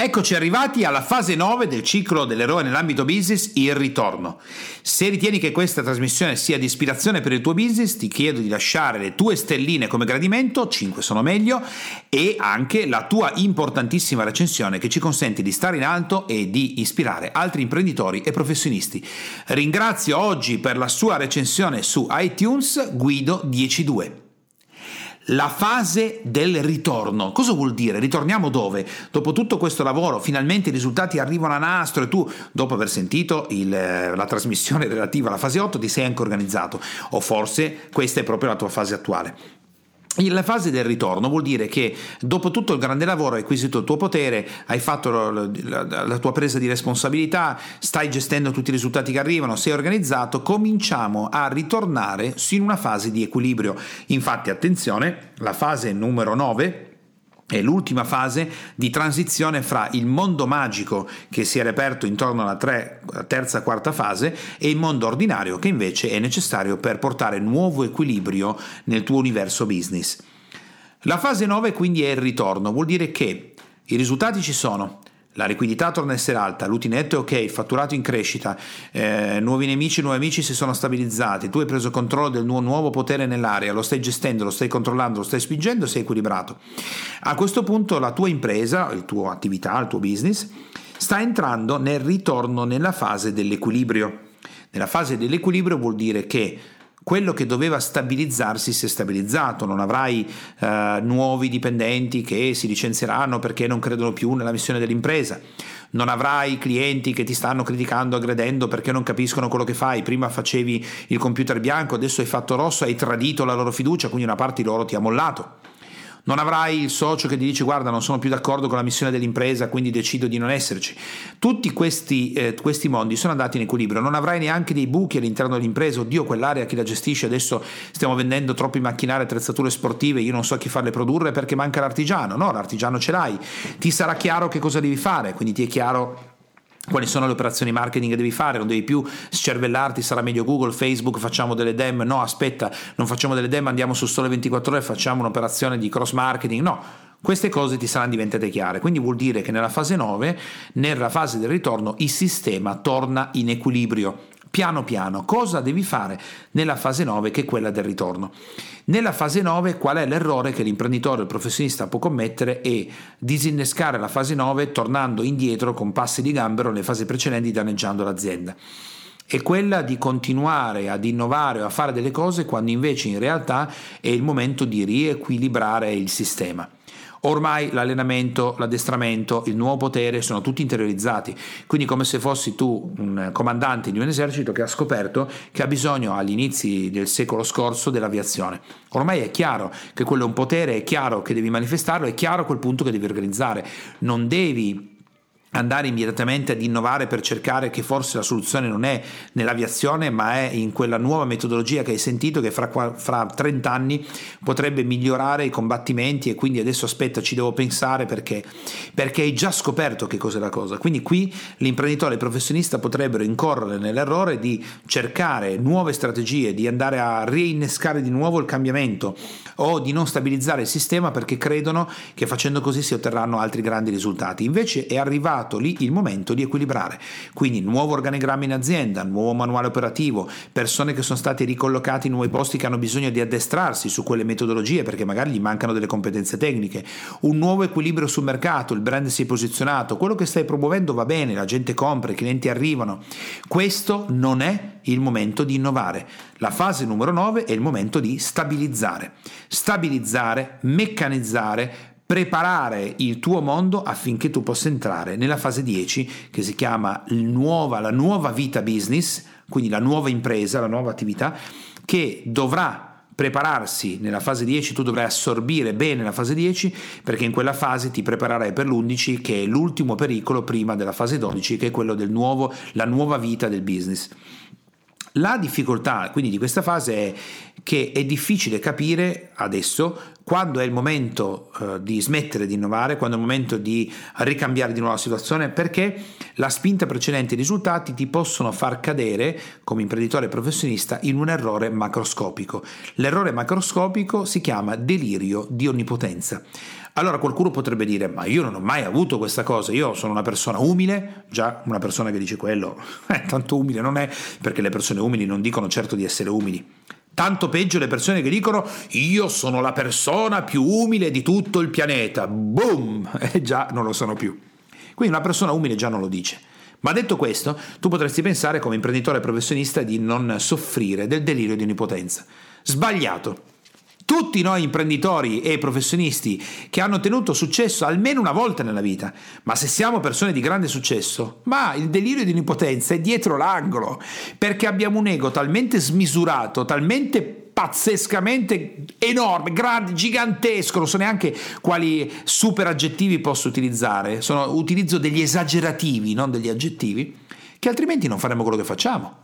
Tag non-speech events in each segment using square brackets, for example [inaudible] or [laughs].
Eccoci arrivati alla fase 9 del ciclo dell'eroe nell'ambito business, il ritorno. Se ritieni che questa trasmissione sia di ispirazione per il tuo business, ti chiedo di lasciare le tue stelline come gradimento, 5 sono meglio, e anche la tua importantissima recensione che ci consente di stare in alto e di ispirare altri imprenditori e professionisti. Ringrazio oggi per la sua recensione su iTunes Guido 102. La fase del ritorno. Cosa vuol dire? Ritorniamo dove? Dopo tutto questo lavoro, finalmente i risultati arrivano a nastro e tu, dopo aver sentito il, la trasmissione [laughs] relativa alla fase 8, ti sei anche organizzato. O forse questa è proprio la tua fase attuale. La fase del ritorno vuol dire che dopo tutto il grande lavoro hai acquisito il tuo potere, hai fatto la, la, la, tua presa di responsabilità, stai gestendo tutti i risultati che arrivano, sei organizzato, cominciamo a ritornare in una fase di equilibrio. Infatti, attenzione, la fase numero 9 è l'ultima fase di transizione fra il mondo magico che si è reperto intorno alla tre, terza quarta fase e il mondo ordinario che invece è necessario per portare nuovo equilibrio nel tuo universo business. La fase 9 quindi è il ritorno, vuol dire che i risultati ci sono, la liquidità torna a essere alta, l'utinetto è ok, il fatturato in crescita, eh, nuovi nemici, nuovi amici si sono stabilizzati, tu hai preso controllo del tuo nuovo potere nell'area, lo stai gestendo, lo stai controllando, lo stai spingendo, sei equilibrato. A questo punto la tua impresa, la tua attività, il tuo business, sta entrando nel ritorno nella fase dell'equilibrio. Nella fase dell'equilibrio vuol dire che quello che doveva stabilizzarsi si è stabilizzato, non avrai eh, nuovi dipendenti che si licenzieranno perché non credono più nella missione dell'impresa. Non avrai clienti che ti stanno criticando, aggredendo perché non capiscono quello che fai. Prima facevi il computer bianco, adesso hai fatto rosso, hai tradito la loro fiducia, quindi una parte di loro ti ha mollato non avrai il socio che ti dice guarda non sono più d'accordo con la missione dell'impresa quindi decido di non esserci. Tutti questi, eh, questi mondi sono andati in equilibrio, non avrai neanche dei buchi all'interno dell'impresa, oddio quell'area chi la gestisce? Adesso stiamo vendendo troppi macchinari attrezzature sportive, io non so chi farle produrre perché manca l'artigiano, no l'artigiano ce l'hai, ti sarà chiaro che cosa devi fare, quindi ti è chiaro quali sono le operazioni marketing che devi fare, non devi più scervellarti, sarà meglio Google, Facebook, facciamo delle dem, no aspetta, non facciamo delle dem, andiamo su sole 24 ore e facciamo un'operazione di cross marketing, no. Queste cose ti saranno diventate chiare, quindi vuol dire che nella fase 9, nella fase del ritorno, il sistema torna in equilibrio piano piano. Cosa devi fare nella fase 9 che è quella del ritorno? Nella fase 9 qual è l'errore che l'imprenditore o il professionista può commettere è disinnescare la fase 9 tornando indietro con passi di gambero nelle fasi precedenti danneggiando l'azienda è quella di continuare ad innovare o a fare delle cose quando invece in realtà è il momento di riequilibrare il sistema. Ormai l'allenamento, l'addestramento, il nuovo potere sono tutti interiorizzati, quindi come se fossi tu un comandante di un esercito che ha scoperto che ha bisogno agli inizi del secolo scorso dell'aviazione. Ormai è chiaro che quello è un potere, è chiaro che devi manifestarlo, è chiaro quel punto che devi organizzare. Non devi andare immediatamente ad innovare per cercare che forse la soluzione non è nell'aviazione ma è in quella nuova metodologia che hai sentito che fra, fra 30 anni potrebbe migliorare i combattimenti e quindi adesso aspetta ci devo pensare perché, perché hai già scoperto che cos'è la cosa. Quindi qui l'imprenditore e il professionista potrebbero incorrere nell'errore di cercare nuove strategie di andare a reinnescare di nuovo il cambiamento o di non stabilizzare il sistema perché credono che facendo così si otterranno altri grandi risultati. Invece è arrivato arrivato lì il momento di equilibrare. Quindi nuovo organigramma in azienda, nuovo manuale operativo, persone che sono state ricollocate in nuovi posti che hanno bisogno di addestrarsi su quelle metodologie perché magari gli mancano delle competenze tecniche, un nuovo equilibrio sul mercato, il brand si è posizionato, quello che stai promuovendo va bene, la gente compra, i clienti arrivano. Questo non è il momento di innovare. La fase numero 9 è il momento di stabilizzare. Stabilizzare, meccanizzare, preparare il tuo mondo affinché tu possa entrare nella fase 10 che si chiama nuova, la nuova vita business, quindi la nuova impresa, la nuova attività, che dovrà prepararsi nella fase 10, tu dovrai assorbire bene la fase 10 perché in quella fase ti preparerai per l'11 che è l'ultimo pericolo prima della fase 12 che è quello del nuovo, la nuova vita del business. La difficoltà quindi di questa fase è che è difficile capire adesso quando è il momento eh, di smettere di innovare, quando è il momento di ricambiare di nuovo la situazione, perché la spinta precedente e i risultati ti possono far cadere come imprenditore professionista in un errore macroscopico. L'errore macroscopico si chiama delirio di onnipotenza. Allora qualcuno potrebbe dire, ma io non ho mai avuto questa cosa, io sono una persona umile, già una persona che dice quello, [laughs] eh, tanto umile non è, perché le persone umili non dicono certo di essere umili. Tanto peggio le persone che dicono io sono la persona più umile di tutto il pianeta. Boom! [laughs] E già non lo sono più. Quindi una persona umile già non lo dice. Ma detto questo, tu potresti pensare come imprenditore professionista di non soffrire del delirio di onnipotenza. Sbagliato. Tutti noi imprenditori e professionisti che hanno ottenuto successo almeno una volta nella vita, ma se siamo persone di grande successo, ma il delirio di onnipotenza è dietro l'angolo, perché abbiamo un ego talmente smisurato, talmente pazzescamente enorme, grande, gigantesco, non so neanche quali super aggettivi posso utilizzare, Sono, utilizzo degli esagerativi, non degli aggettivi, che altrimenti non faremmo quello che facciamo,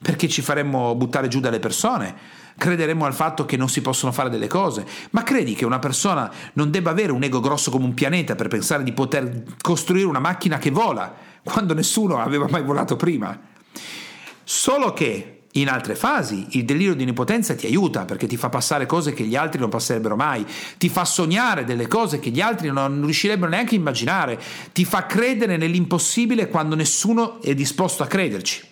perché ci faremmo buttare giù dalle persone crederemo al fatto che non si possono fare delle cose, ma credi che una persona non debba avere un ego grosso come un pianeta per pensare di poter costruire una macchina che vola, quando nessuno aveva mai volato prima? Solo che in altre fasi il delirio di onnipotenza ti aiuta perché ti fa passare cose che gli altri non passerebbero mai, ti fa sognare delle cose che gli altri non riuscirebbero neanche a immaginare, ti fa credere nell'impossibile quando nessuno è disposto a crederci.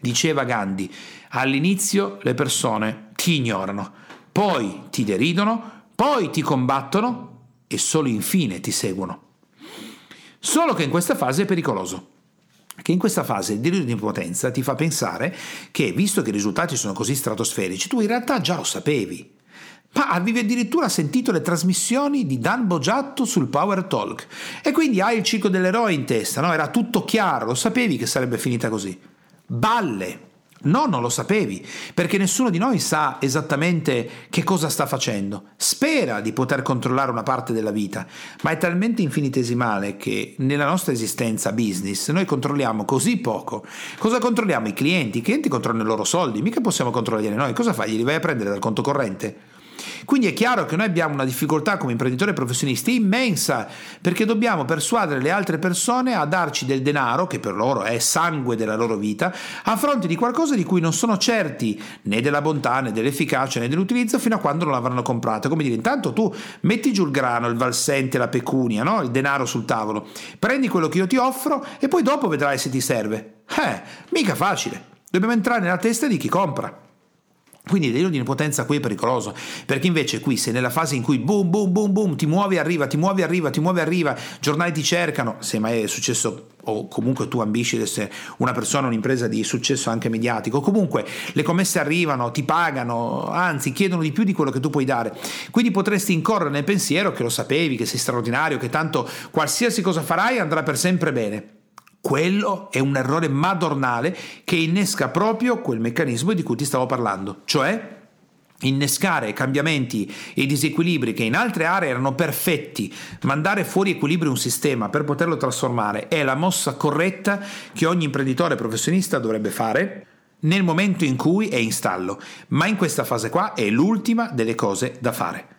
Diceva Gandhi, all'inizio le persone ti ignorano, poi ti deridono, poi ti combattono e solo infine ti seguono. Solo che in questa fase è pericoloso che in questa fase il delirio di impotenza ti fa pensare che, visto che i risultati sono così stratosferici, tu in realtà già lo sapevi. Ma avevi addirittura sentito le trasmissioni di Dan Bogiatto sul Power Talk e quindi hai il ciclo dell'eroe in testa, no? Era tutto chiaro, lo sapevi che sarebbe finita così. Balle. No, non lo sapevi, perché nessuno di noi sa esattamente che cosa sta facendo. Spera di poter controllare una parte della vita, ma è talmente infinitesimale che nella nostra esistenza business noi controlliamo così poco. Cosa controlliamo? I clienti? I clienti controllano i loro soldi, mica possiamo controllarli noi. Cosa fai? Glieli vai a prendere dal conto corrente? Quindi è chiaro che noi abbiamo una difficoltà come imprenditori professionisti immensa perché dobbiamo persuadere le altre persone a darci del denaro, che per loro è sangue della loro vita, a fronte di qualcosa di cui non sono certi né della bontà né dell'efficacia né dell'utilizzo fino a quando non l'avranno comprato. Come dire, intanto tu metti giù il grano, il valsente, la pecunia, no? il denaro sul tavolo, prendi quello che io ti offro e poi dopo vedrai se ti serve. Eh, mica facile. Dobbiamo entrare nella testa di chi compra. Quindi delirio di onnipotenza qui è pericoloso, perché invece qui sei nella fase in cui boom, boom, boom, boom, ti muovi, arriva, ti muovi, arriva, ti muovi, arriva, giornali ti cercano, se mai è successo o comunque tu ambisci ad essere una persona, un'impresa di successo anche mediatico, comunque le commesse arrivano, ti pagano, anzi chiedono di più di quello che tu puoi dare. Quindi potresti incorrere nel pensiero che lo sapevi, che sei straordinario, che tanto qualsiasi cosa farai andrà per sempre bene. Quello è un errore madornale che innesca proprio quel meccanismo di cui ti stavo parlando, cioè innescare cambiamenti e disequilibri che in altre aree erano perfetti, mandare fuori equilibrio un sistema per poterlo trasformare è la mossa corretta che ogni imprenditore professionista dovrebbe fare nel momento in cui è in stallo, ma in questa fase qua è l'ultima delle cose da fare.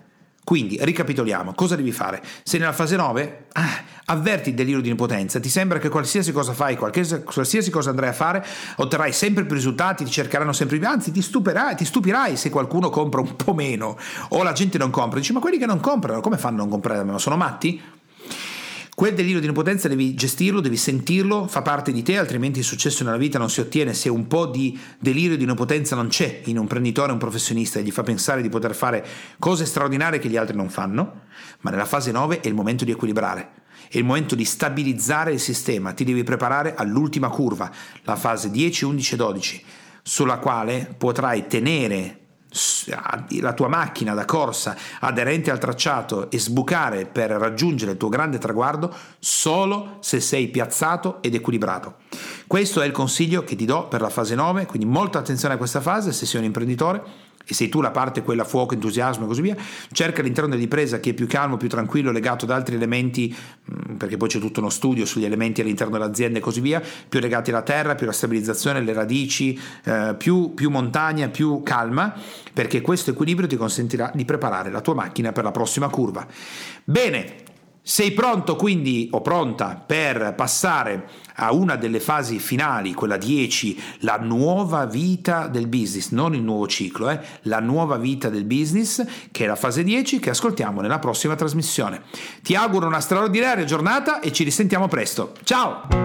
Quindi, ricapitoliamo, cosa devi fare? Sei nella fase 9? Ah, avverti il delirio di impotenza, ti sembra che qualsiasi cosa fai, qualsiasi, cosa andrai a fare, otterrai sempre più risultati, ti cercheranno sempre più, anzi ti stupirai, ti stupirai se qualcuno compra un po' meno o la gente non compra. Dici, ma quelli che non comprano, come fanno a non comprare da me? Ma sono matti? Quel delirio di impotenza devi gestirlo, devi sentirlo, fa parte di te, altrimenti il successo nella vita non si ottiene se un po' di delirio di onnipotenza non c'è in un imprenditore, un professionista e gli fa pensare di poter fare cose straordinarie che gli altri non fanno, ma nella fase 9 è il momento di equilibrare. È il momento di stabilizzare il sistema, ti devi preparare all'ultima curva, la fase 10, 11 12, sulla quale potrai tenere la tua macchina da corsa aderente al tracciato e sbucare per raggiungere il tuo grande traguardo solo se sei piazzato ed equilibrato. Questo è il consiglio che ti do per la fase 9, quindi molta attenzione a questa fase se sei un imprenditore e sei tu la parte quella fuoco, entusiasmo e così via, cerca all'interno dell'impresa chi è più calmo, più tranquillo, legato ad altri elementi, mm, perché poi c'è tutto uno studio sugli elementi all'interno dell'azienda e così via, più legati alla terra, più la stabilizzazione, le radici, eh, più, più montagna, più calma, perché questo equilibrio ti consentirà di preparare la tua macchina per la prossima curva. Bene, sei pronto quindi o pronta per passare a una delle fasi finali, quella 10, la nuova vita del business, non il nuovo ciclo, eh, la nuova vita del business, che è la fase 10 che ascoltiamo nella prossima trasmissione. Ti auguro una straordinaria giornata e ci risentiamo presto. Ciao!